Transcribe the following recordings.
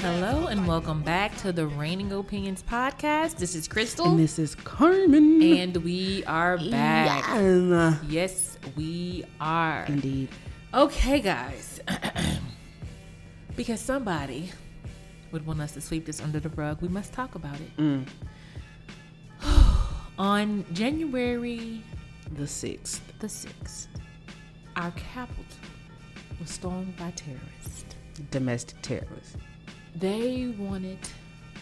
Hello and welcome back to the Reigning Opinions podcast. This is Crystal, And this is Carmen. and we are back. Yeah. Yes, we are. Indeed. Okay, guys. because somebody would want us to sweep this under the rug, we must talk about it. Mm. On January The sixth. the 6th, our Capitol was stormed by terrorists. Domestic terrorists. They wanted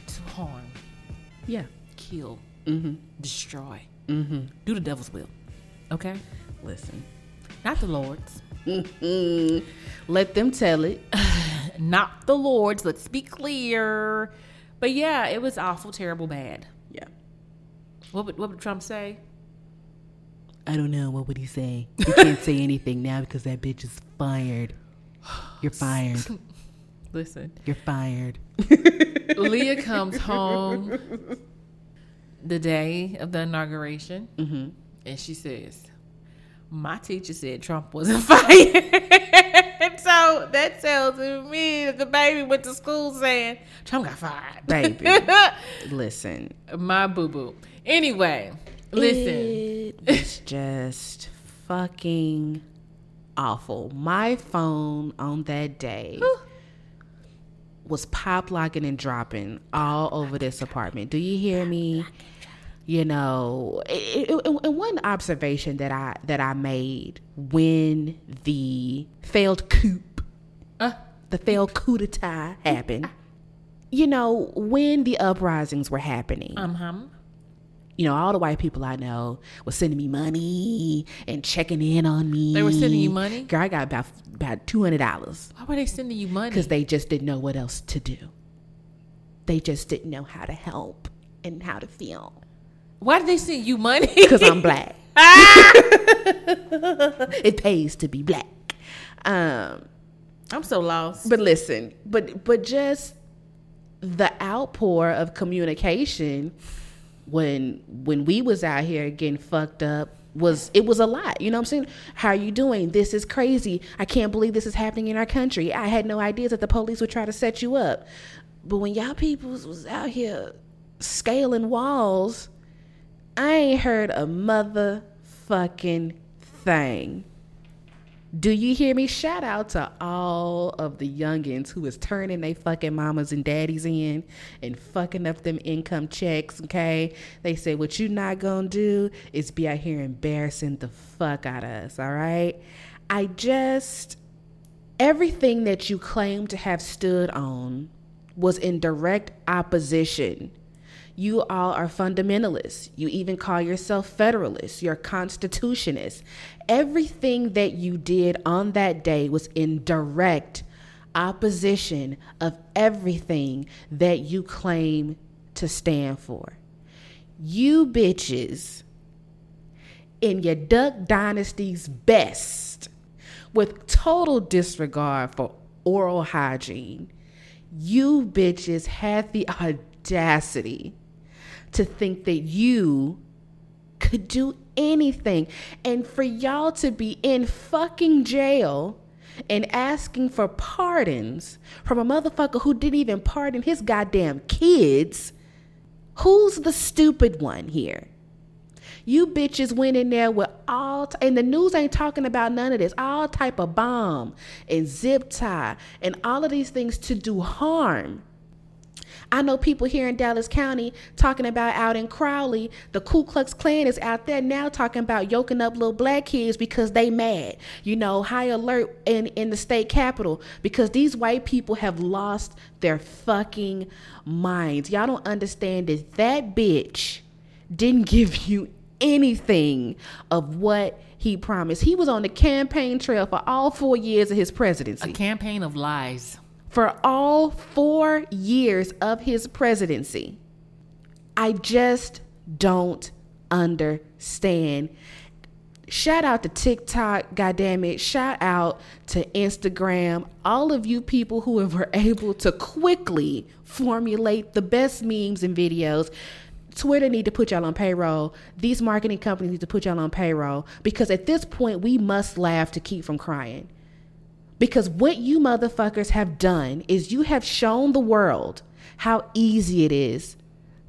to harm, Yeah. kill, Mm-hmm. destroy, Mm-hmm. do the devil's will. Okay? Listen. Not the Lord's. Mm. Let them tell it. Not the Lord's. Let's be clear. But yeah, it was awful, terrible, bad. Yeah. What would, what would Trump say? I don't know. What would he say? You can't say anything now because that bitch is fired. You're fired. Listen, You're fired. Leah comes home the day of the inauguration Mm-hmm. and she says, My teacher said Trump wasn't fired. so that tells me that the baby went to school saying Trump got fired. Baby. Listen. My boo boo. Anyway, listen. it's just fucking awful. My phone on that day was pop locking and dropping all over this apartment. Do you hear me? You know, and one observation that I that I made when the failed coup, Uh, the failed coup d'état happened. You know, when the uprisings were happening, um, hum. You know, all the white people I know were sending me money and checking in on me. They were sending you money? Girl, I got about about two hundred dollars Why were they sending you money? because they just didn't know what else to do. They just didn't know how to help and how to feel Why did they send you money? because I'm black. Ah! it pays to be black. Um, I'm so lost. but listen, but but just the outpour of communication when when we was out here getting fucked up was it was a lot. You know what I'm saying? How are you doing? This is crazy. I can't believe this is happening in our country. I had no idea that the police would try to set you up. But when y'all people was out here scaling walls, I ain't heard a motherfucking thing. Do you hear me? Shout out to all of the youngins who is turning they fucking mamas and daddies in and fucking up them income checks, okay? They say what you not gonna do is be out here embarrassing the fuck out of us, all right? I just everything that you claim to have stood on was in direct opposition. You all are fundamentalists. You even call yourself federalists. You're constitutionists. Everything that you did on that day was in direct opposition of everything that you claim to stand for. You bitches in your Duck Dynasty's best, with total disregard for oral hygiene, you bitches had the audacity to think that you could do anything. And for y'all to be in fucking jail and asking for pardons from a motherfucker who didn't even pardon his goddamn kids, who's the stupid one here? You bitches went in there with all, t- and the news ain't talking about none of this. All type of bomb and zip tie and all of these things to do harm. I know people here in Dallas County talking about out in Crowley, the Ku Klux Klan is out there now talking about yoking up little black kids because they mad. You know, high alert in, in the state capitol because these white people have lost their fucking minds. Y'all don't understand that that bitch didn't give you anything of what he promised. He was on the campaign trail for all four years of his presidency A campaign of lies. For all four years of his presidency. I just don't understand. Shout out to TikTok, goddamn it. Shout out to Instagram. All of you people who were able to quickly formulate the best memes and videos. Twitter need to put y'all on payroll. These marketing companies need to put y'all on payroll because at this point we must laugh to keep from crying. Because what you motherfuckers have done is you have shown the world how easy it is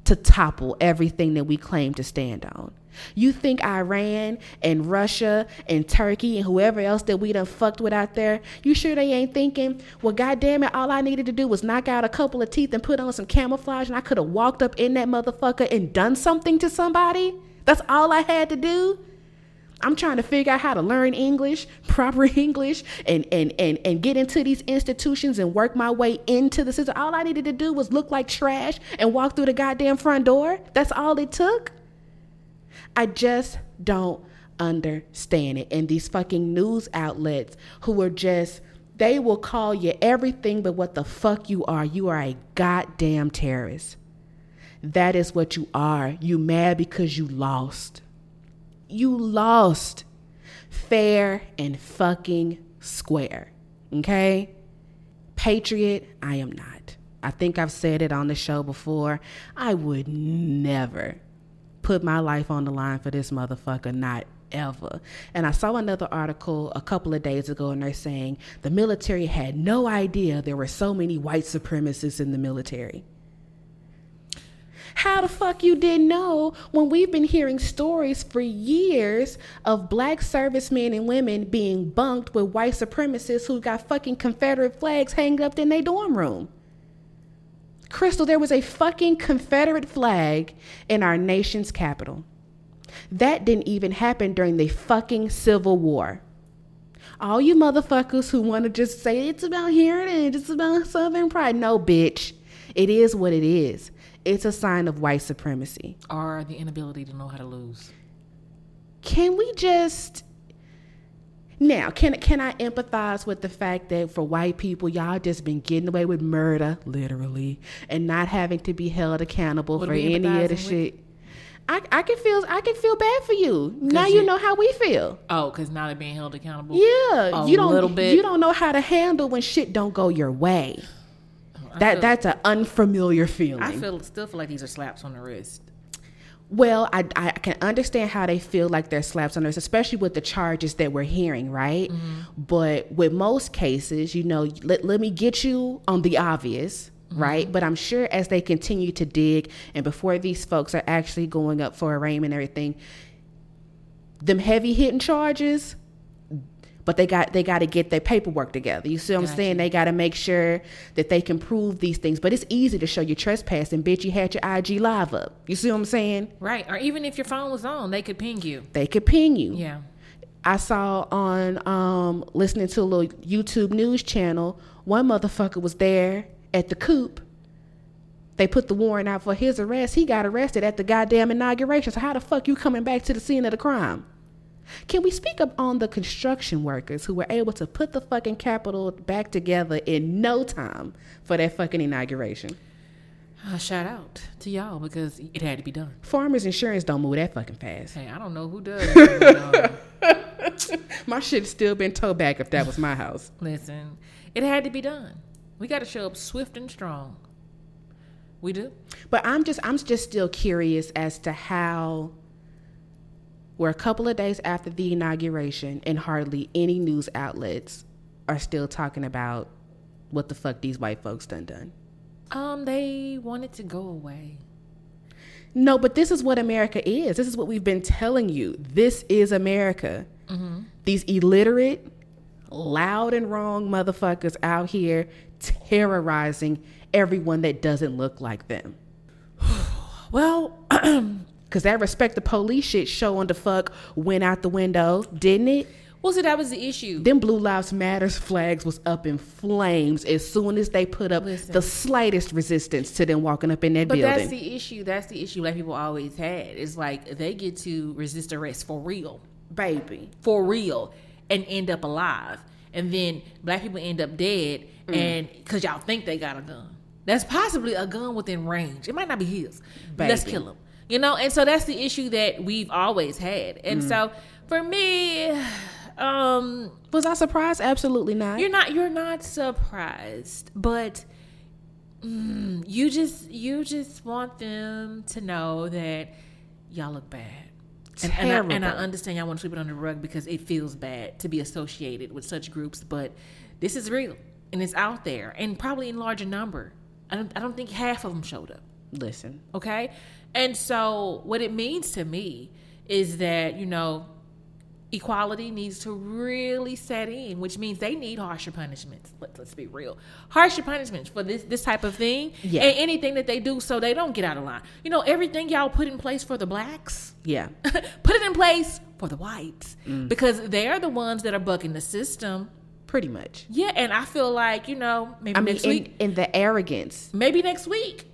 to topple everything that we claim to stand on. You think Iran and Russia and Turkey and whoever else that we done fucked with out there, you sure they ain't thinking, well, goddamn it, all I needed to do was knock out a couple of teeth and put on some camouflage and I could have walked up in that motherfucker and done something to somebody? That's all I had to do? I'm trying to figure out how to learn English, proper English, and and and and get into these institutions and work my way into the system. All I needed to do was look like trash and walk through the goddamn front door. That's all it took. I just don't understand it. And these fucking news outlets who are just they will call you everything but what the fuck you are. You are a goddamn terrorist. That is what you are. You mad because you lost. You lost fair and fucking square. Okay? Patriot, I am not. I think I've said it on the show before. I would never put my life on the line for this motherfucker, not ever. And I saw another article a couple of days ago, and they're saying the military had no idea there were so many white supremacists in the military. How the fuck you didn't know when we've been hearing stories for years of black servicemen and women being bunked with white supremacists who got fucking Confederate flags hanged up in their dorm room? Crystal, there was a fucking Confederate flag in our nation's capital. That didn't even happen during the fucking Civil War. All you motherfuckers who want to just say it's about heritage, it's about Southern pride. No, bitch. It is what it is. It's a sign of white supremacy. Or the inability to know how to lose. Can we just now, can can I empathize with the fact that for white people, y'all just been getting away with murder, literally, and not having to be held accountable What for any of the with? shit. I, I can feel I can feel bad for you. Now you you- know how we feel. Oh, because now they're being held accountable. Yeah, A you don't little bit. you don't know how to handle when shit don't go your way. That feel- that's an unfamiliar feeling. I feel still feel like these are slaps on the wrist. Well, I, I can understand how they feel like they're slaps on us, especially with the charges that we're hearing, right? Mm-hmm. But with most cases, you know, let, let me get you on the obvious, mm-hmm. right? But I'm sure as they continue to dig and before these folks are actually going up for arraignment and everything, them heavy hitting charges, but they got they got to get their paperwork together. You see what I'm saying? They got to make sure that they can prove these things. But it's easy to show you trespassing, bitch. You had your IG live up. You see what I'm saying? Right. Or even if your phone was on, they could ping you. They could ping you. Yeah. I saw on um, listening to a little YouTube news channel, one motherfucker was there at the coop. They put the warrant out for his arrest. He got arrested at the goddamn inauguration. So how the fuck you coming back to the scene of the crime? Can we speak up on the construction workers who were able to put the fucking Capitol back together in no time for that fucking inauguration? Uh, shout out to y'all because it had to be done. Farmers insurance don't move that fucking fast. Hey, I don't know who does. but, um, My shit still been towed back if that was my house. listen, it had to be done. We got to show up swift and strong. We do. But I'm just I'm just still curious as to how we're a couple of days after the inauguration and hardly any news outlets are still talking about what the fuck these white folks done done. Um, they wanted to go away. No, but this is what America is. This is what we've been telling you. This is America. These illiterate, loud and wrong motherfuckers out here terrorizing everyone that doesn't look like them. Well, Cause that respect the police shit showing the fuck went out the window, didn't it? well, see, that was the issue. Them Blue Lives Matters flags was up in flames as soon as they put up Listen. the slightest resistance to them walking up in that But building. that's the issue. That's the issue black people always had. It's like they get to resist arrest for real, Baby. for real, and end up alive. And then black people end up dead, Mm. and because y'all think they got a gun. That's possibly a gun within range. It might not be his. Let's kill him. You know, and so that's the issue that we've always had. Mm. And so for me, um, Was I surprised? Absolutely not. you're not you're not surprised, but mm, you just you just want them to know that y'all look bad. And, and, I, and I understand y'all want to sweep it under the rug because it feels bad to be associated with such groups, but this is real and it's out there and probably in larger number. I don't, I don't think half of them showed up. Listen, Okay. And so, what it means to me is that, you know, equality needs to really set in, which means they need harsher punishments. Let, let's be real. Harsher punishments for this this type of thing Yeah. and anything that they do so they don't get out of line. You know, everything y'all put in place for the blacks, yeah, put it in place for the whites Mm. because they're the ones that are bucking the system. pretty much. Yeah, and I feel like, you know, maybe I mean, next in, week, in the arrogance. maybe next week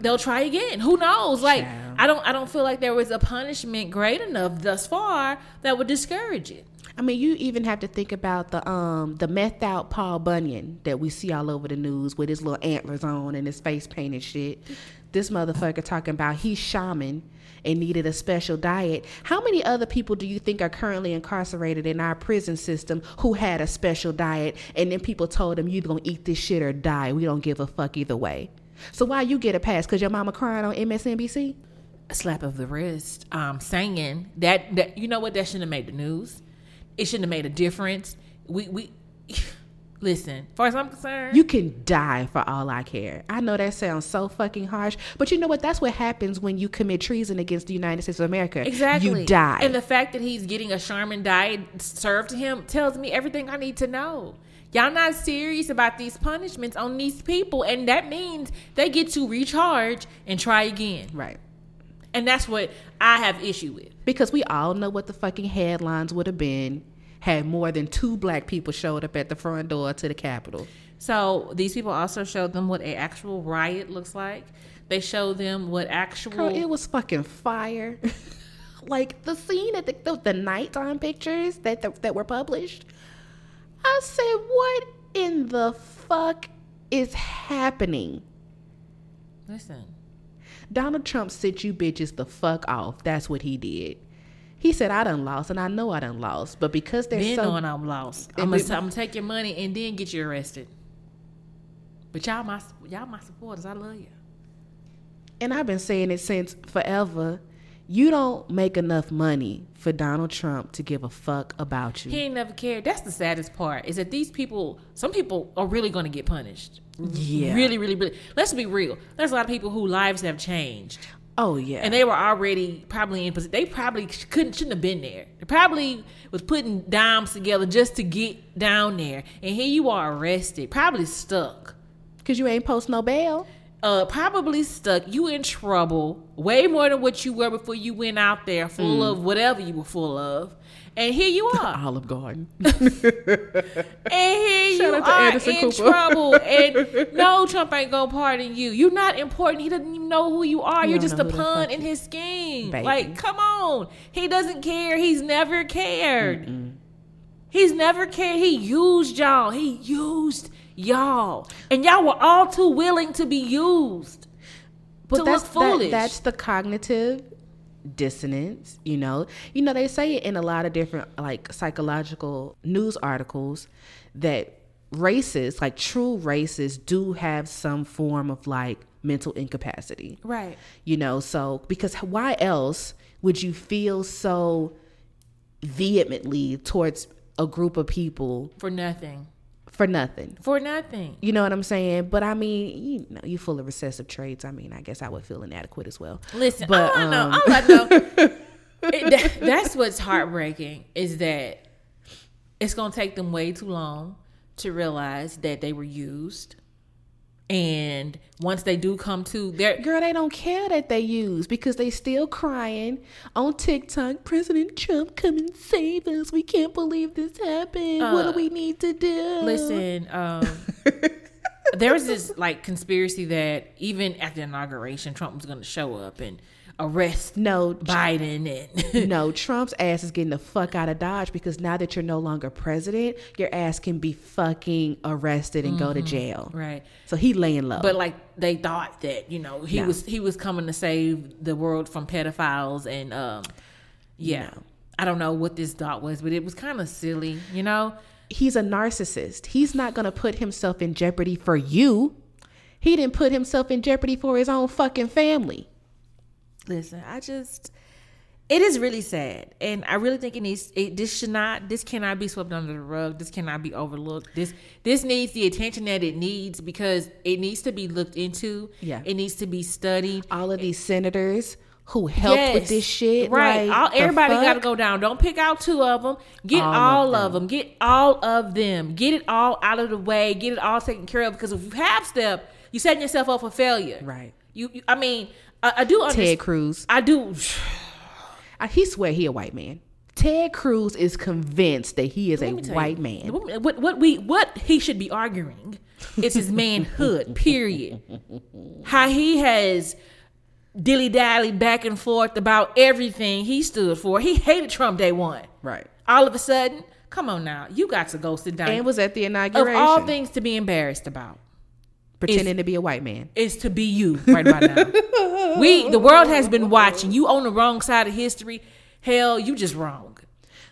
they'll try again. Who knows? Like Child. I don't I don't feel like there was a punishment great enough thus far that would discourage it. I mean, you even have to think about the um the methed out Paul Bunyan that we see all over the news with his little antlers on and his face painted shit. This motherfucker talking about he's shaman and needed a special diet. How many other people do you think are currently incarcerated in our prison system who had a special diet and then people told them you're gonna eat this shit or die? We don't give a fuck either way. So why you get a pass? Cause your mama crying on MSNBC? A slap of the wrist, um, saying that that you know what that shouldn't have made the news. It shouldn't have made a difference. We we listen. As far as I'm concerned, You can die for all I care. I know that sounds so fucking harsh, but you know what? That's what happens when you commit treason against the United States of America. exactly You die. And the fact that he's getting a Charmin diet served to him tells me everything I need to know. Y'all not serious about these punishments on these people, and that means they get to recharge and try again. right. And that's what I have issue with. Because we all know what the fucking headlines would have been had more than two black people showed up at the front door to the Capitol. So these people also showed them what an actual riot looks like. They showed them what actual Girl, it was fucking fire. like the scene at the, the, the nighttime pictures that the, that were published. I said, what in the fuck is happening? listen. Donald Trump sent you bitches the fuck off. That's what he did. He said, I done lost, and I know I done lost. But because they're Then so. knowing I'm lost, I'm gonna, I'm gonna take your money and then get you arrested. But y'all my y'all my supporters. I love you. and I've been saying it since forever. You don't make enough money for Donald Trump to give a fuck about you. He ain't never cared. That's the saddest part. Is that these people? Some people are really gonna get punished. Yeah. Really, really, really. Let's be real. There's a lot of people whose lives have changed. Oh, yeah. and they were already probably in position. They probably couldn't shouldn't have been there. They probably was putting dimes together just to get down there, and here you are arrested, probably stuck. Because you ain't post no bail. Uh, probably stuck. You in trouble way more than what you were before you went out there, full Mm. of whatever you were full of, and here you are. Olive Garden. And here Shout you out to are Anderson in Cooper. trouble. And no, Trump ain't gonna pardon you. You're not important. He doesn't even know who you are. He You're just a pawn in his scheme. Baby. Like, come on. He doesn't care. He's never cared. He's never cared. He used y'all. He used y'all. And y'all were all too willing to be used. But that's. That, that's the cognitive dissonance, you know. You know, they say it in a lot of different like psychological news articles that racists, like true racists, do have some form of like mental incapacity. Right. You know, so because why else would you feel so vehemently towards a group of people For nothing. For nothing? For nothing. You know what I'm saying? But I mean, you know, you full of recessive traits. I mean, I guess I would feel inadequate as well. Listen, But, all I know, um, all I know, it, that, that's what's heartbreaking is that it's gonna take them way too long to realize that they were used, and once they do come to their Girl, they don't care that they use because they still crying on TikTok. President Trump, come and save us. We can't believe this happened. what Uh, do we need to do? listen, um, there was this like conspiracy that even at the inauguration, Trump was gonna show up and arrest No, Biden and no, Trump's ass is getting the fuck out of Dodge because now that you're no longer president, your ass can be fucking arrested and go to jail. right. So he laying low. But like they thought that you know he No. was he was coming to save the world from pedophiles and um yeah No. I don't know what this thought was but it was kind of silly you know he's a narcissist. He's not going to put himself in jeopardy for you. He didn't put himself in jeopardy for his own fucking family. Listen I just it is really sad, and I really think it needs. It, this should not. This cannot be swept under the rug. This cannot be overlooked. This this needs the attention that it needs because it needs to be looked into. Yeah. it needs to be studied. All of these senators who helped with this shit, right? like, all, everybody got to go down. Don't pick out two of them. Get All all, of of, them. Get all of them. Get it all out of the way. Get it all taken care of. Because if you half step, you're setting yourself up for failure. Right. You. you I mean, I, I do Ted understand. Cruz. I do. Uh, He swear he a white man. Ted Cruz is convinced that he is a tell you, white man. What, what we what he should be arguing is his manhood. period. How he has dilly dallied back and forth about everything he stood for. He hated Trump day one. Right. All of a sudden, come on now, you got to go sit down. And was at the inauguration of inauguration. all things to be embarrassed about pretending to be a white man. is to be you right about now. we the world has been watching. You on the wrong side of history. Hell, you just wrong.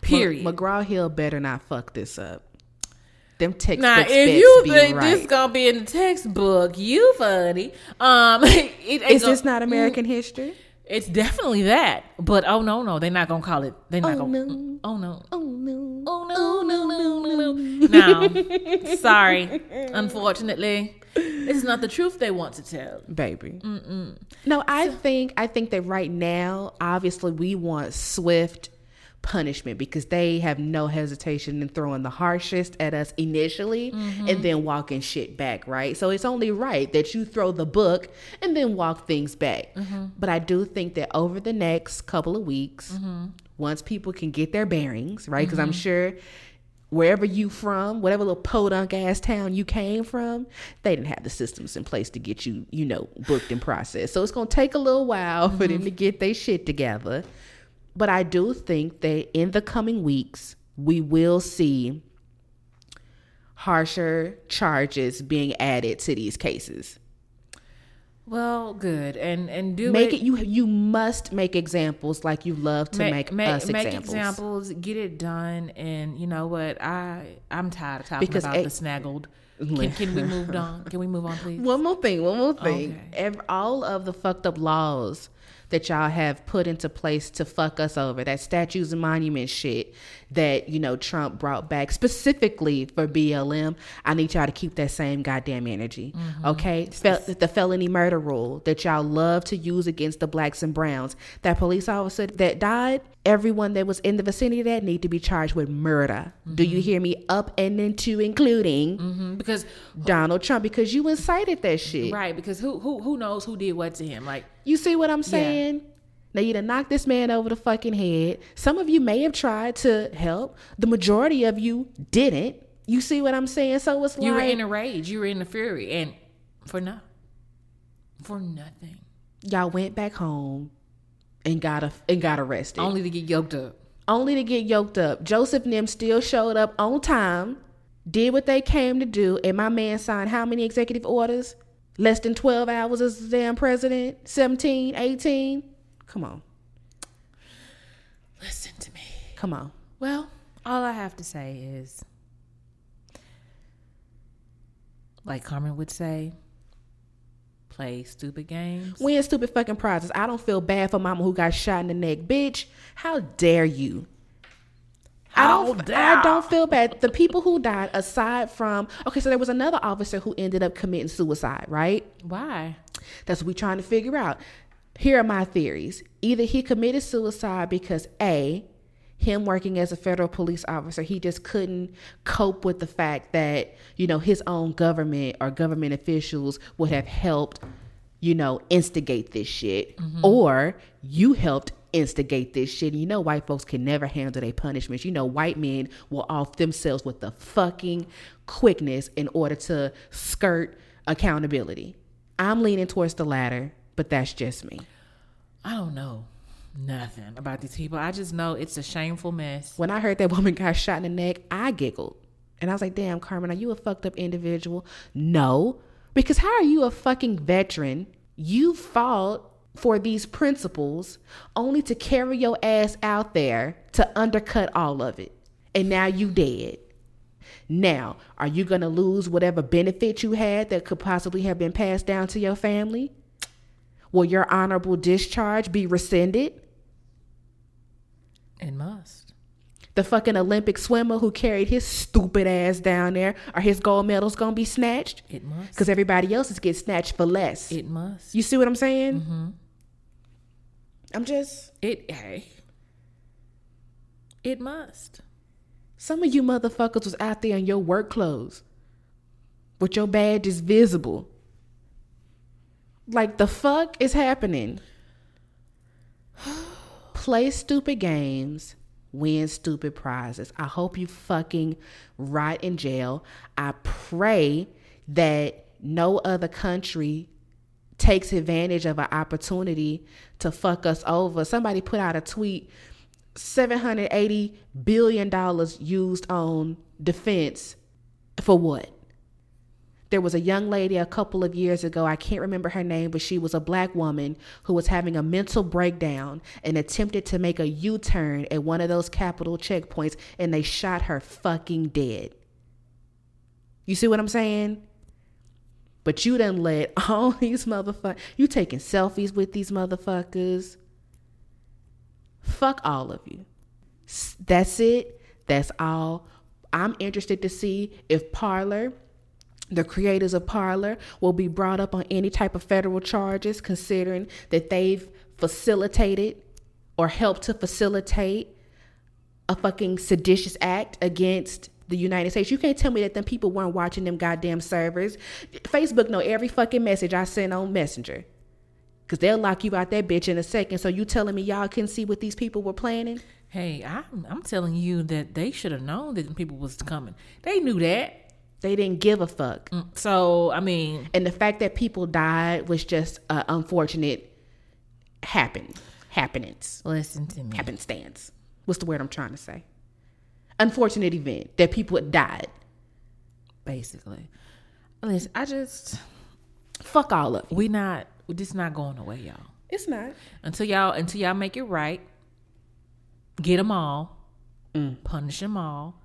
Period. McGraw Hill better not fuck this up. Them textbooks Now, if you think right. this gonna be in the textbook, you funny. Um, it ain't is gonna- this not American history? It's definitely that. But oh no, no, they're not gonna call it. They're not Oh, gonna. no. Oh no. Oh no. Oh no, no, no, no, no. No, sorry. Unfortunately, this is not the truth they want to tell. baby. Mm-mm. No, I think I think that right now, obviously, we want swift punishment because they have no hesitation in throwing the harshest at us initially mm-hmm. and then walking shit back, right? So it's only right that you throw the book and then walk things back. Mm-hmm. But I do think that over the next couple of weeks, mm-hmm. once people can get their bearings, right? Because I'm sure wherever you from, whatever little podunk ass town you came from, they didn't have the systems in place to get you, you know, booked and processed. So it's gonna take a little while for them to mm-hmm. get their shit together. But I do think that in the coming weeks, we will see harsher charges being added to these cases. Well, good, and and do Make it you you must make examples like you love to Ma- make, ma- us make examples. examples, get it done, and you know what? I I'm tired of talking Because about a- the snaggled. Can, can we move on? Can we move on, please? One more thing, one more thing. Okay. Ev all of the fucked up laws that y'all have put into place to fuck us over, that statues and monuments shit that, you know, Trump brought back specifically for BLM, I need y'all to keep that same goddamn energy. Okay? Fel- the felony murder rule that y'all love to use against the blacks and browns. That police officer that died, everyone that was in the vicinity of that need to be charged with murder. Do you hear me? Up and into including Mhm, because Donald Trump because you incited that shit. right, because who who who knows who did what to him? Like You see what I'm saying? Now you done knocked this man over the fucking head. Some of you may have tried to help. The majority of you didn't. You see what I'm saying? So it's like you were in a rage, you were in a fury, and for no, for nothing, y'all went back home and got a, and got arrested. Only, only to get yoked up. Only to get yoked up. Joseph Nim still showed up on time, did what they came to do, and my man signed how many executive orders? Less than 12 hours as the damn president? 17, 18? Come on. Listen to me. Come on. Well, all I have to say is, like Carmen would say, play stupid games. Win stupid fucking prizes. I don't feel bad for mama who got shot in the neck. Bitch, how dare you? I How don't, I don't feel bad. The people who died, aside from okay, so there was another officer who ended up committing suicide, right? Why? That's what we're trying to figure out. Here are my theories. Either he committed suicide because A, him working as a federal police officer, he just couldn't cope with the fact that, you know, his own government or government officials would have helped, you know, instigate this shit. Mm-hmm. Or you helped instigate this shit. You know, white folks can never handle their punishments. You know, white men will off themselves with the fucking quickness in order to skirt accountability. I'm leaning towards the latter, but that's just me. I don't know nothing about these people. I just know it's a shameful mess. When I heard that woman got shot in the neck, I giggled. And I was like, damn, Carmen, are you a fucked up individual? No. Because how are you a fucking veteran? You fought for these principles only to carry your ass out there to undercut all of it. And now you dead. Now, are you going to lose whatever benefit you had that could possibly have been passed down to your family? Will your honorable discharge be rescinded? It must. The fucking Olympic swimmer who carried his stupid ass down there, are his gold medals gonna be snatched? It must. Because everybody else is getting snatched for less. It must. you see what I'm saying? Mm-hmm. I'm just It hey. It must. some of you motherfuckers was out there in your work clothes with your badge is visible. Like the fuck is happening? Play stupid games, win stupid prizes. I hope you fucking rot in jail. I pray that no other country takes advantage of an opportunity to fuck us over. Somebody put out a tweet 780 billion dollars used on defense for what? There was a young lady a couple of years ago, I can't remember her name, but she was a black woman who was having a mental breakdown and attempted to make a U turn at one of those capital checkpoints, and they shot her fucking dead. You see what I'm saying? But you done let all these motherfuckers, you taking selfies with these motherfuckers. Fuck all of you. That's it. That's all. I'm interested to see if Parler, the creators of Parler, will be brought up on any type of federal charges, considering that they've facilitated or helped to facilitate a fucking seditious act against the United States. You can't tell me that them people weren't watching them goddamn servers. Facebook know every fucking message I send on Messenger. Cause they'll lock you out that bitch in a second. So you telling me y'all couldn't see what these people were planning? Hey, I'm I'm telling you that they should have known that people was coming. They knew that. They didn't give a fuck. Mm, So I mean, And the fact that people died was just an unfortunate happen happenings. listen to me. Happenstance. What's the word I'm trying to say? Unfortunate event that people died. Basically, listen. I just Fuck all of it. we not just not going away, y'all. It's not. Until y'all until y'all make it right. Get them all. Punish them all.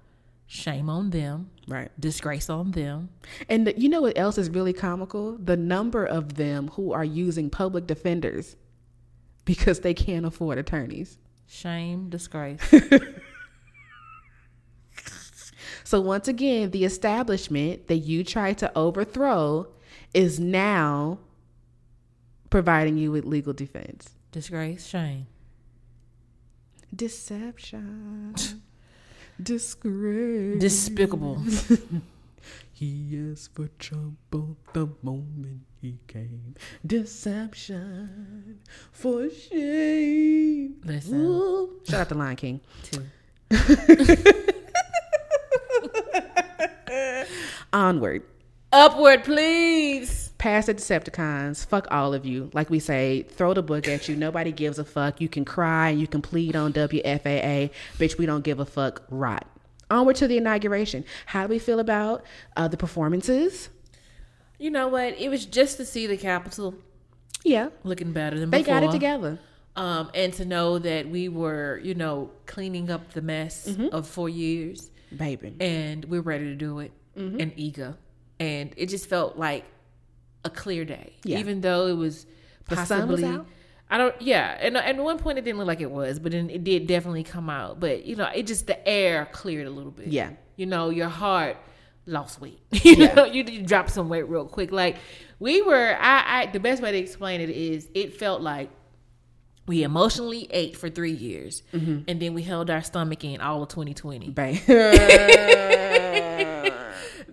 Shame on them. Right. Disgrace on them. And the, you know what else is really comical? The number of them who are using public defenders because they can't afford attorneys. Shame, disgrace. So once again, the establishment that you tried to overthrow is now providing you with legal defense. disgrace, shame. Deception. Disgrace. Despicable. He asked for trouble the moment he came. Deception for shame. Listen. Ooh. Shout out to Lion King. Too. Onward. Upward, please. Past the Decepticons. Fuck all of you. Like we say, throw the book at you. Nobody gives a fuck. You can cry and you can plead on WFAA. Bitch, we don't give a fuck. Rot. Onward to the inauguration. How do we feel about uh, the performances? You know what? It was just to see the Capitol Yeah, looking better than they before. They got it together. Um, and to know that we were, you know, cleaning up the mess Mm-hmm. of four years, Baby. and we're ready to do it, Mm-hmm. and eager, and it just felt like a clear day, Yeah. even though it was was possibly. out? I don't. Yeah, and and at one point it didn't look like it was, but then it did definitely come out. But you know, it just the air cleared a little bit. Yeah. you know, your heart lost weight. you know, you, you dropped some weight real quick. Like we were. I, I the best way to explain it is it felt like we emotionally ate for three years, Mm-hmm. and then we held our stomach in all of 2020. Babe.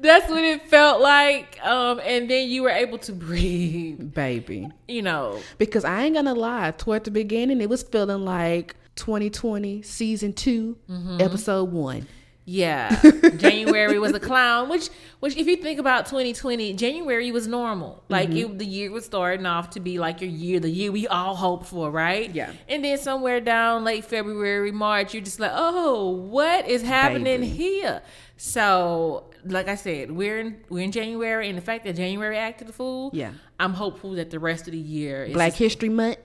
That's what it felt like. Um, and then you were able to breathe. Baby. You know, Because I ain't gonna lie, toward the beginning, it was feeling like 2020 season 2 Mm-hmm. episode one. yeah. January was a clown, which, which if you think about 2020, January was normal. Like Mm-hmm. it, the year was starting off to be like your year, the year we all hope for, right? Yeah. And then somewhere down late February, March, you're just like, oh, what is happening Baby. here? So, like I said, we're in we're in January, and the fact that January acted a fool, Yeah. I'm hopeful that the rest of the year is Black History Month.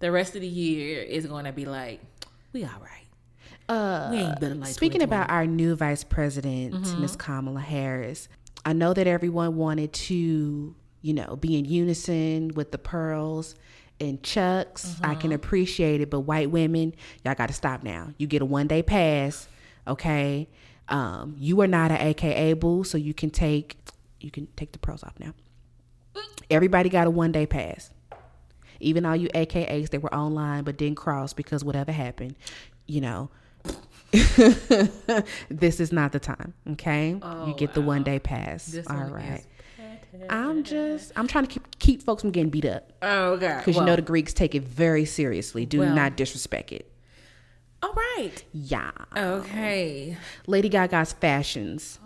the rest of the year is going to be like, we all right. Uh, We ain't better like speaking about our new vice president, Mm-hmm. Miss Kamala Harris, I know that everyone wanted to, you know, be in unison with the pearls and chucks. I Uh-huh. can appreciate it, but white women, y'all got to stop now. You get a one day pass, okay? Um, you are not an AKA boo, so you can take you can take the pros off now. Everybody got a one day pass. Even all you AKAs that were online but didn't cross because whatever happened, you know. this is not the time, okay? you get the one day pass. Oh, This all right. I'm just I'm trying to keep keep folks from getting beat up Oh God. because you know the Greeks take it very seriously. Do Well. not disrespect it. All right. Yeah. Okay. Lady Gaga's fashions.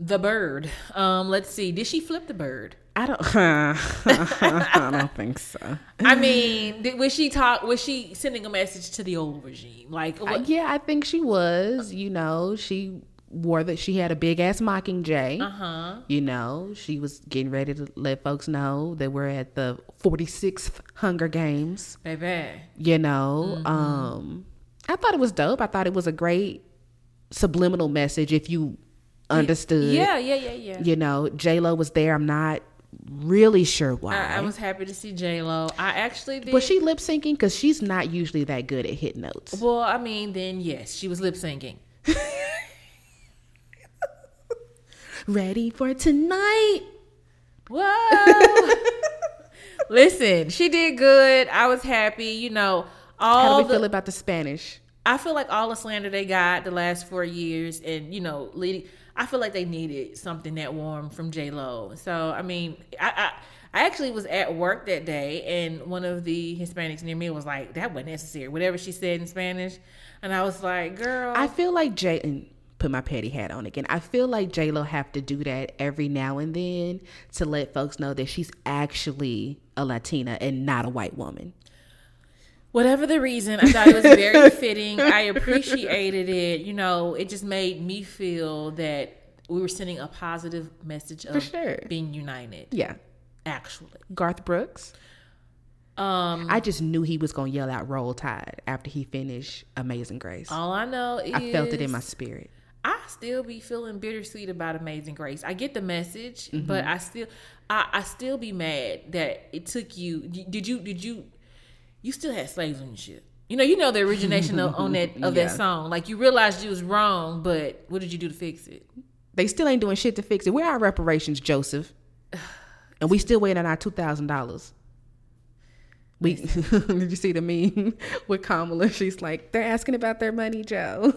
The bird. Um, let's see. Did she flip the bird? I don't. I don't think so. I mean, did, was she talk? Was she sending a message to the old regime? Like, Uh, what, yeah, I think she was. You know, she wore that. She had a big ass mockingjay. uh huh. You know, she was getting ready to let folks know that we're at the 46th Hunger Games. Baby. You know, Mm-hmm. um, I thought it was dope. I thought it was a great subliminal message if you understood. Yeah, yeah, yeah, yeah. You know, J Lo was there. I'm not really sure why. I, I was happy to see J Lo. I actually did. was she lip syncing? Because she's not usually that good at hit notes. Well, I mean, then yes, she was lip syncing. Ready for tonight? Whoa! Listen, she did good. I was happy. You know, all How do we the, feel about the Spanish? I feel like all the slander they got the last four years, and you know, leading. I feel like they needed something that warm from J Lo. So I mean, I, I I actually was at work that day, and one of the Hispanics near me was like, "That wasn't necessary." Whatever she said in Spanish, and I was like, "Girl, I feel like J and put my petty hat on again. I feel like J Lo have to do that every now and then to let folks know that she's actually a Latina and not a white woman. Whatever the reason, I thought it was very fitting. I appreciated it. You know, it just made me feel that we were sending a positive message of sure. being united. Yeah. Actually, Garth Brooks. um, I just knew he was gonna yell out "Roll Tide" after he finished "Amazing Grace." all I know is I felt it in my spirit. I still be feeling bittersweet about Amazing Grace. I get the message, Mm-hmm. but I still, I, I still be mad that it took you. Did you? Did you? You still had slaves on your ship. You know, you know the origination of, on that of Yeah. that song. Like you realized you was wrong, but what did you do to fix it? They still ain't doing shit to fix it. Where are our reparations, Joseph? And we still waiting on our two thousand dollars. We did you see the meme with Kamala? She's like, they're asking about their money, Joe.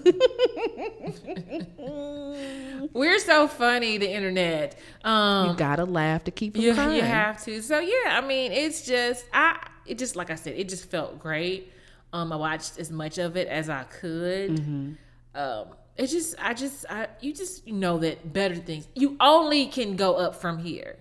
We're so funny, the internet. Um, you gotta laugh to keep from you, crying. you have to. So yeah, I mean, it's just I. It just like I said, it just felt great. Um, I watched as much of it as I could. Mm-hmm. Um, it just, I just, I you just know that better things. You only can go up from here.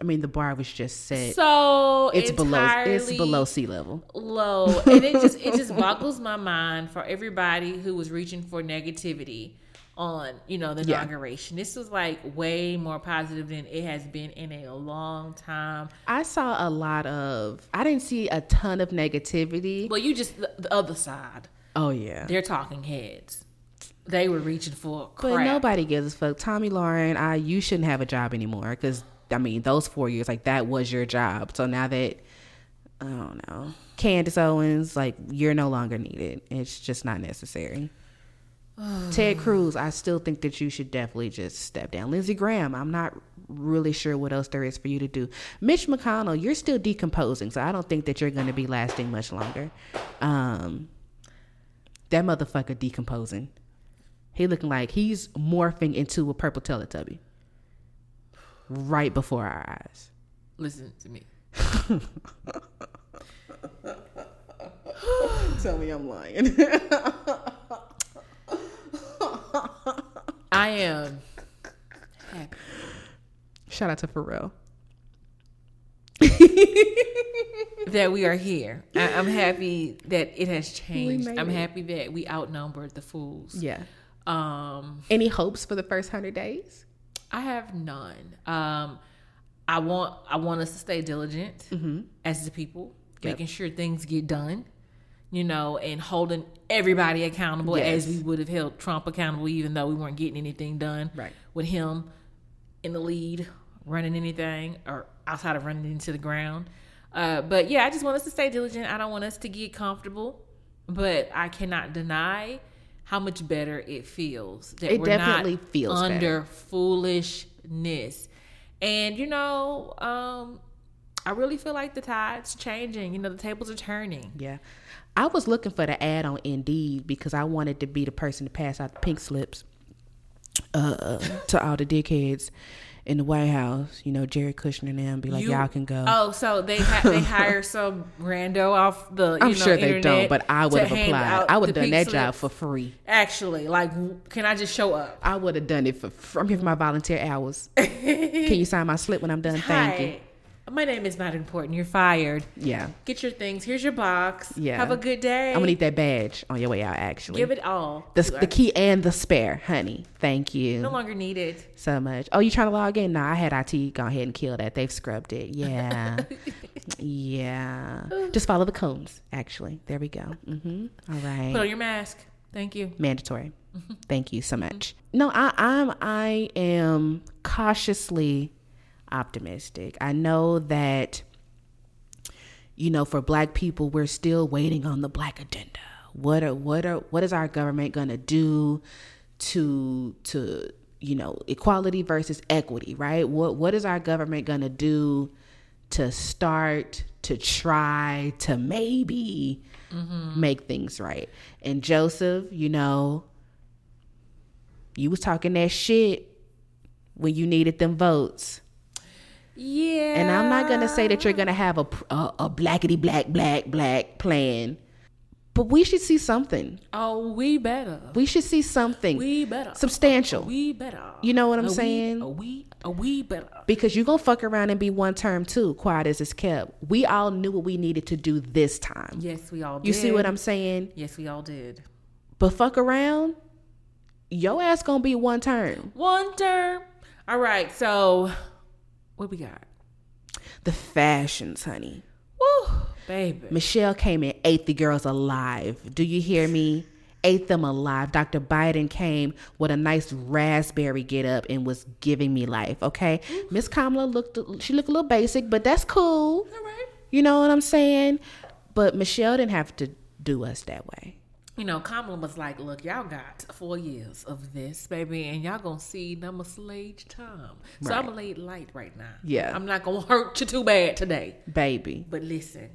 I mean, the bar was just set. So it's below. It's below sea level. low, and it just it just boggles my mind for everybody who was reaching for negativity on you know the Yeah. inauguration. This was like way more positive than it has been in a long time. I saw a lot of. I didn't see a ton of negativity. Well, you just the, the other side. Oh yeah. They're talking heads. They were reaching for crap. But nobody gives a fuck. Tomi Lahren, I you shouldn't have a job anymore because I mean those four years like that was your job. So now that I don't know, Candace Owens, like you're no longer needed. It's just not necessary. Ted Cruz, I still think that you should definitely just step down. Lindsey Graham, I'm not really sure what else there is for you to do. Mitch McConnell, you're still decomposing, so I don't think that you're going to be lasting much longer. Um, that motherfucker decomposing. He looking like he's morphing into a purple Teletubby right before our eyes. Listen to me. Tell me I'm lying. I am happy. Shout out to Pharrell. that we are here. I, I'm happy that it has changed. I'm it. happy that we outnumbered the fools. Yeah. Um, Any hopes for the first hundred days? I have none. Um, I want I want us to stay diligent as the people, Yep. making sure things get done. You know, and holding everybody accountable as we would have held Trump accountable, even though we weren't getting anything done. Right. With him in the lead, running anything or outside of running into the ground. Uh, but yeah, I just want us to stay diligent. I don't want us to get comfortable, but I cannot deny how much better it feels that It we're definitely not feels under better. foolishness. And you know, um, I really feel like the tide's changing. You know, the tables are turning. Yeah. I was looking for the ad on Indeed because I wanted to be the person to pass out the pink slips uh, to all the dickheads in the White House. You know, Jared Kushner and them be like, You- y'all can go. Oh, so they ha- they hire some rando off the. You I'm know, sure they don't, but I would have applied. I would have done that job for free. Actually, like, can I just show up? I would have done it for. I'm here for my volunteer hours. Can you sign my slip when I'm done? Thank you. My name is not important. You're fired. Yeah, Get your things. Here's your box. Yeah. Have a good day. I'm gonna need that badge on your way out. Actually, Give it all. the, the key and the spare, honey. Thank you. No longer needed. so much. Oh, you trying to log in? Nah, I had IT go ahead and kill that. They've scrubbed it. Yeah, yeah. Just follow the cones. Actually, there we go. hmm All right. Put on your mask. Thank you. mandatory. Thank you so much. No, I, I'm I am cautiously optimistic. I know that you know for black people we're still waiting on the black agenda. What are what are what is our government going to do to to you know equality versus equity, right? What what is our government going to do to start to try to maybe mm-hmm. make things right. And Joseph, you know, you was talking that shit when you needed them votes. Yeah. And I'm not gonna say that you're gonna have a a, a blackety black black black plan, but we should see something. Oh, we better. We should see something We better. substantial. We better. You know what I'm A we- saying? A we. A we better. because you're gonna fuck around and be one term too, quiet as it's kept. We all knew what we needed to do this time. Yes, we all did. You see what I'm saying? Yes, we all did. But fuck around, your ass gonna be one term. One term. All right. So, what we got? The fashions, honey. Woo, baby. Michelle came and ate the girls alive. Do you hear me? Ate them alive. Dr. Biden came with a nice raspberry get up and was giving me life. Okay, Miss Kamala looked. She looked a little basic, but that's cool. All right. You know what I'm saying? But Michelle didn't have to do us that way. You know, Kamala was like, "Look, y'all got four years of this, baby, and y'all gonna see number slage time. So I'm gonna lay it light right now. Yeah. I'm not gonna hurt you too bad today. Baby, But listen,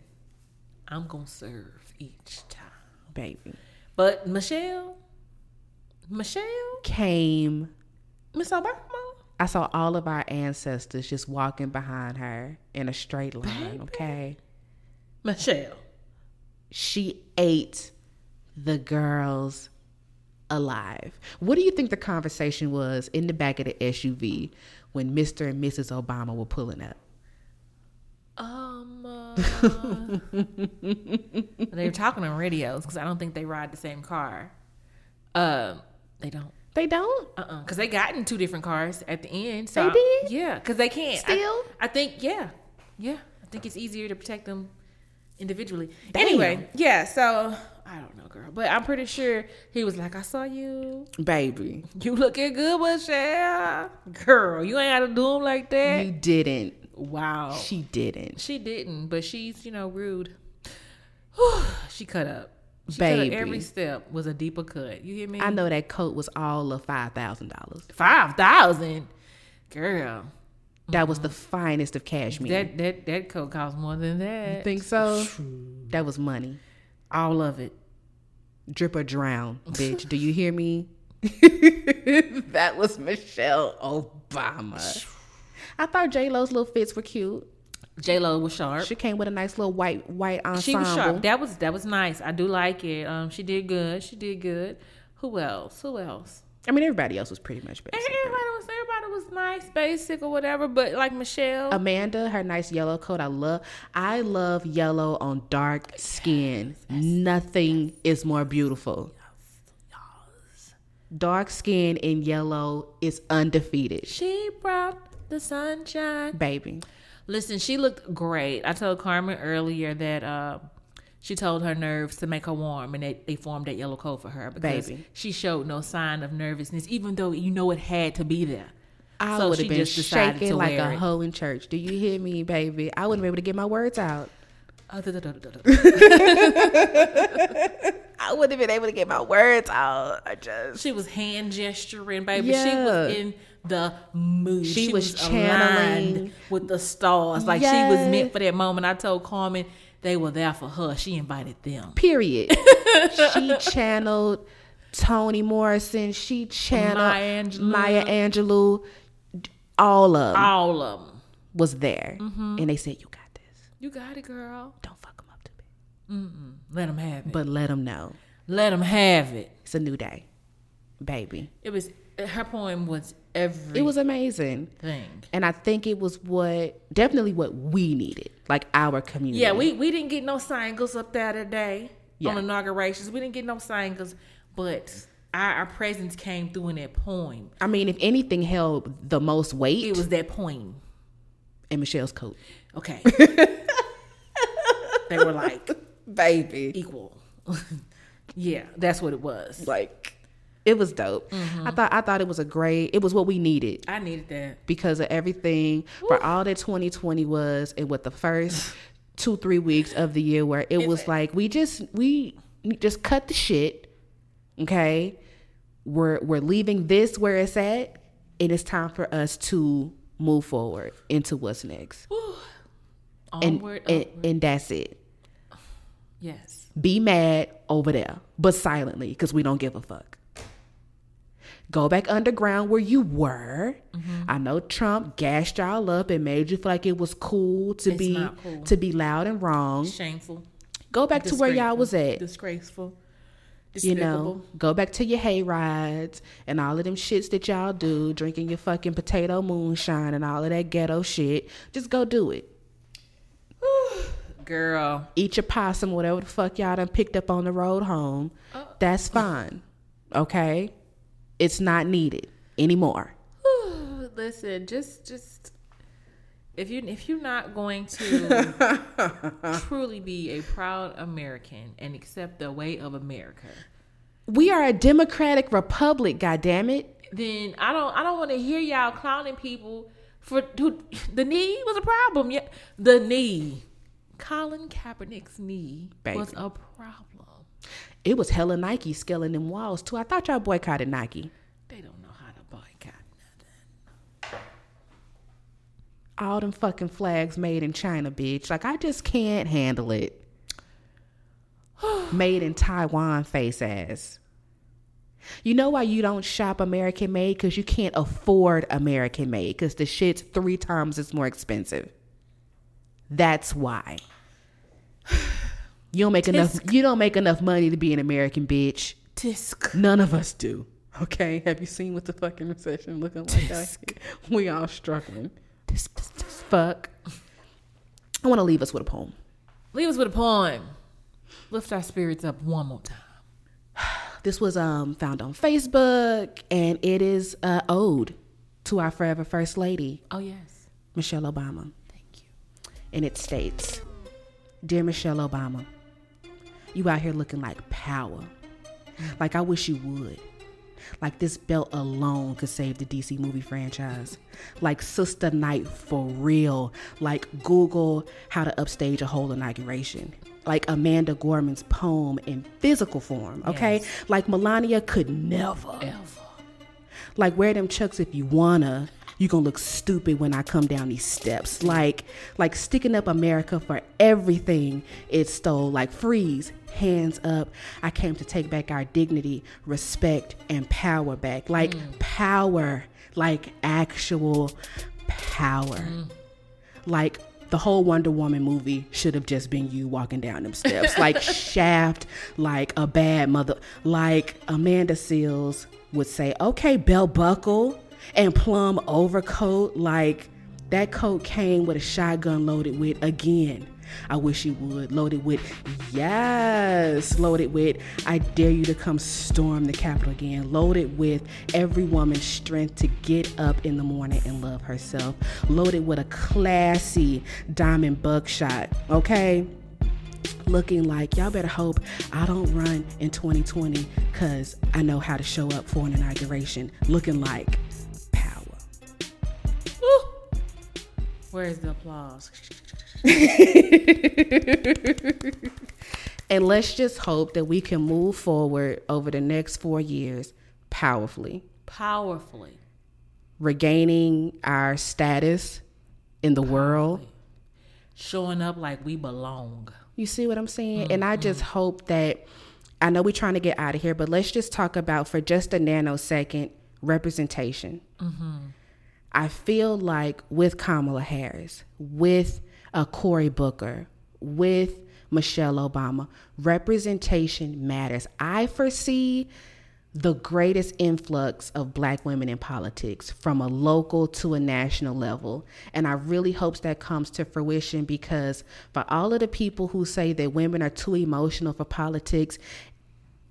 I'm gonna serve each time. baby. But Michelle, Michelle, Came. Miss Obama, I saw all of our ancestors just walking behind her in a straight line. Baby. Okay. Michelle. she ate the girls alive. What do you think the conversation was in the back of the SUV when Mr. and Mrs. Obama were pulling up? Um, uh, they were talking on radios because I don't think they ride the same car. Um, they don't. They don't? Uh uh Because they got in two different cars at the end. So They did? Yeah, because they can't. I- Still? I, think, yeah. Yeah. I think it's easier to protect them individually. Damn. Anyway, yeah. So I don't know, girl. But I'm pretty sure he was like, I saw you. Baby, You looking good, Michelle. Girl, you ain't got to do them like that. you didn't. wow. She didn't. She didn't, but she's, you know, rude. she cut up. She Baby. every step was a deeper cut. You hear me? I know that coat was all of $5,000. Five thousand, girl. That was the finest of cashmere. That that that coat cost more than that. You think so? That was money. All of it. Drip or drown, bitch. Do you hear me? that was Michelle Obama. I thought J Lo's little fits were cute. J Lo was sharp. She came with a nice little white white ensemble. She was sharp. That was that was nice. I do like it. Um, she did good. She did good. Who else? Who else? I mean, everybody else was pretty much basic. Everybody was everybody was nice, basic or whatever. But like Michelle, Amanda, her nice yellow coat, I love. I love yellow on dark skin. Nothing is more beautiful. Y'all. Dark skin in yellow is undefeated, she brought the sunshine. baby. Listen, she looked great. I told Carmen earlier that uh, she told her nerves to make her warm, and they, they formed that yellow coat for her because Baby. she showed no sign of nervousness, even though you know it had to be there. I So would she have been just shaking like a hoe in church. Do you hear me, baby? I wouldn't be able to get my words out. Uh, da- da- da- da- da- I wouldn't have been able to get my words out. I just She was hand gesturing, baby. She was in the mood. She was aligned channeling- with the stars. Like she was meant for that moment. I told Carmen they were there for her. She invited them. period. she channeled Toni Morrison. She channeled Maya Angelou. Maya Angelou. All of them All of them. was there, Mm-hmm. and they said, "You got this. You got it, girl. Don't fuck them up too bad, Let them have it. but let them know Let them have it. it's a new day, baby." It was her poem was everything. It was amazing. And I think it was what definitely what we needed, like our community. Yeah, we, we didn't get no singles up there today Yeah. on inaugurations. We didn't get no singles, but our, our presence came through in that poem. I mean, if anything held the most weight, It was that poem. in Michelle's coat, Okay. they were like baby. equal. yeah, that's what it was. Like, it was dope. Mm-hmm. I thought I thought it was a great. It was what we needed I needed that. because of everything for all that 2020 was, and what the first two three weeks of the year where it was like we just we just cut the shit. Okay, we're we're leaving this where it's at, and it's time for us to move forward into what's next. And, Onward, and, upward. and that's it. yes. Be mad over there, but silently because we don't give a fuck. Go back underground where you were. Mm-hmm. I know Trump gassed y'all up and made you feel like it was cool to It's be cool. to be loud and wrong. Shameful. Go back to where y'all was at. Disgraceful. You know, go back to your hay rides and all of them shits that y'all do, drinking your fucking potato moonshine and all of that ghetto shit. Just go do it. Girl. eat your possum, whatever the fuck y'all done picked up on the road home. That's fine. Okay? It's not needed anymore. Listen, just just if you if you're not going to truly be a proud American and accept the way of America, We are a democratic republic, goddammit. then I don't I don't want to hear y'all clowning people for who, the knee was a problem. Yeah, the knee. Colin Kaepernick's knee was a problem. It was hella Nike scaling them walls too. I thought y'all boycotted Nike. They don't know how to boycott nothing. All them fucking flags made in China, bitch. Like I just can't handle it. made in Taiwan face ass. You know why you don't shop American made? Because you can't afford American made. Because the shit's three times as more expensive. That's why. You don't make enough. You don't make enough money to be an American bitch. Tisk. None of us do. Okay, have you seen what the fucking recession looking like here? We all struggling. Tisk, tisk, tisk. Fuck. I want to leave us with a poem. Leave us with a poem. Lift our spirits up one more time. This was um found on Facebook, and it is a ode to our forever first lady, Oh yes. Michelle Obama. Thank you. And it states, "Dear Michelle Obama, you out here looking like power. Like I wish you would. Like this belt alone could save the DC movie franchise. Like Sister Night for real. Like Google how to upstage a whole inauguration. Like Amanda Gorman's poem in physical form, okay? Yes. Like Melania could never. Ever. Like wear them chucks if you wanna. You gonna look stupid when I come down these steps. Like like sticking up America for everything it stole. Like freeze, hands up. I came to take back our dignity, respect, and power back. Like mm. power. Like actual power. Mm. Like the whole Wonder Woman movie should have just been you walking down them steps. like Shaft, like a bad mother, like Amanda Seales would say, okay, belt buckle and plum overcoat. Like that coat came with a shotgun loaded with again. I wish you would. Loaded with, yes, loaded with, I dare you to come storm the Capitol again. Loaded with every woman's strength to get up in the morning and love herself. Loaded with a classy diamond buckshot, okay? Looking like y'all better hope I don't run in 2020 because I know how to show up for an inauguration. Looking like Where's the applause? And let's just hope that we can move forward over the next four years powerfully, Powerfully. regaining our status in the world. Showing up like we belong. You see what I'm saying? And I mm-hmm. just hope that I know we're trying to get out of here, but let's just talk about for just a nanosecond representation. Mm-hmm. I feel like with Kamala Harris, with uh, Cory Booker, with Michelle Obama, representation matters. I foresee the greatest influx of black women in politics from a local to a national level. And I really hope that comes to fruition because for all of the people who say that women are too emotional for politics,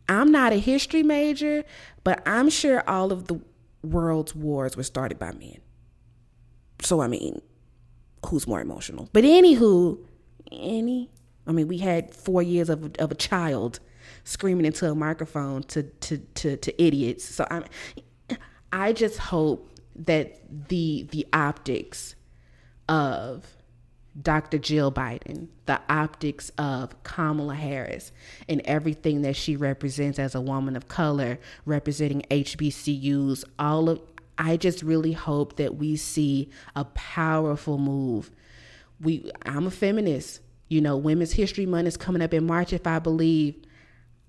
I'm not a history major, but I'm sure all of the world's wars were started by men. So I mean, who's more emotional? But anywho, any I mean, we had four years of of a child screaming into a microphone to to to, to idiots. So I'm I just hope that the the optics of Dr. Jill Biden, the optics of Kamala Harris, and everything that she represents as a woman of color, representing HBCUs, all of I just really hope that we see a powerful move. We I'm a feminist. You know, Women's History Month is coming up in March if I believe.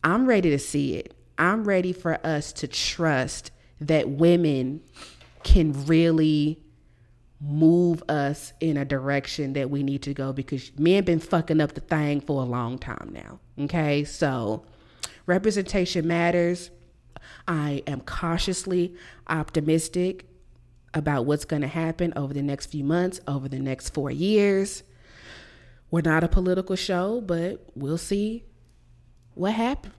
I'm ready to see it. I'm ready for us to trust that women can really move us in a direction that we need to go because men been fucking up the thing for a long time now. Okay? So representation matters. I am cautiously optimistic about what's going to happen over the next few months, over the next 4 years. We're not a political show, but we'll see what happens.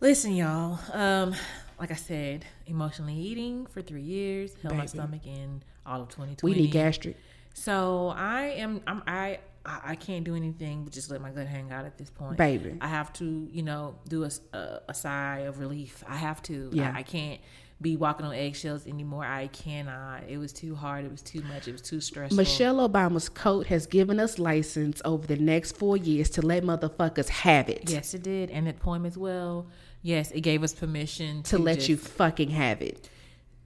Listen, y'all. Um, like I said, emotionally eating for three years, held my stomach in all of 2020. We need gastric. So I am. I'm. I. I I can't do anything but just let my gut hang out at this point, Baby. I have to, you know, do a sigh of relief. I have to. Yeah. I, I can't be walking on eggshells anymore. I cannot. It was too hard. It was too much. It was too stressful. Michelle Obama's coat has given us license over the next four years to let motherfuckers have it. Yes, it did, and that poem as well. Yes, it gave us permission To let just- you fucking have it.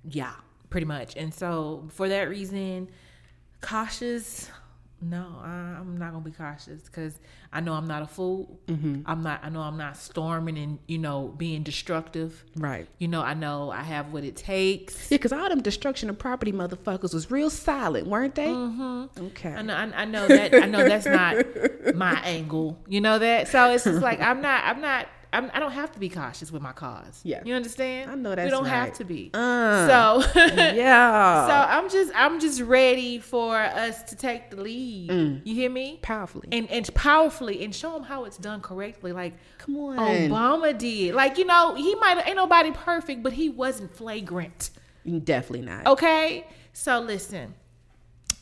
Yeah, pretty much. And so for that reason, cautious. No, I, I'm not gonna be cautious because I know I'm not a fool. Mm-hmm. I'm not. I know I'm not storming and you know being destructive. Right. You know, I know I have what it takes. Yeah, because all them destruction of property motherfuckers was real silent, weren't they? Mm-hmm. Okay. I know. I, I know that. I know that's not my angle. You know that. So it's just like I'm not. I'm not. I'm, I don't have to be cautious with my cause. Yeah. You understand? I know We that's don't have to be. Uh, so. yeah. So I'm just I'm just ready for us to take the lead. Mm. You hear me? Powerfully. And and powerfully and show them how it's done correctly. Like Come on. Obama did. Like you know he might ain't nobody perfect, but he wasn't flagrant. Definitely not. Okay. So listen,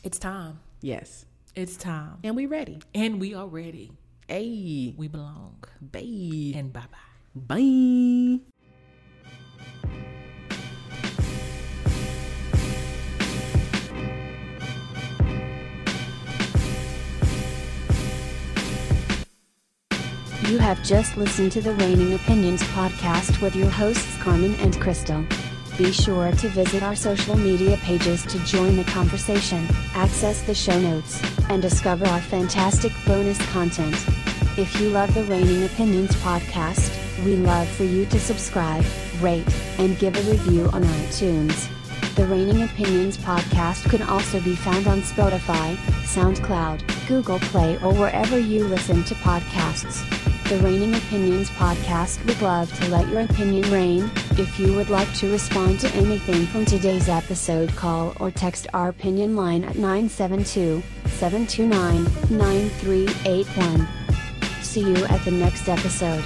it's time. Yes. It's time, And we ready. and we are ready. Hey. We belong. Bye. And bye bye. Bye. You have just listened to the Reigning Opinions podcast with your hosts Carmen and Crystal. Be sure to visit our social media pages to join the conversation, access the show notes, and discover our fantastic bonus content. If you love the Reigning Opinions podcast, we love for you to subscribe, rate, and give a review on iTunes. The Reigning Opinions podcast can also be found on Spotify, SoundCloud, Google Play, or wherever you listen to podcasts. The Reigning Opinions podcast would love to let your opinion reign. If you would like to respond to anything from today's episode, call or text our opinion line at 972 729 9381. See you at the next episode.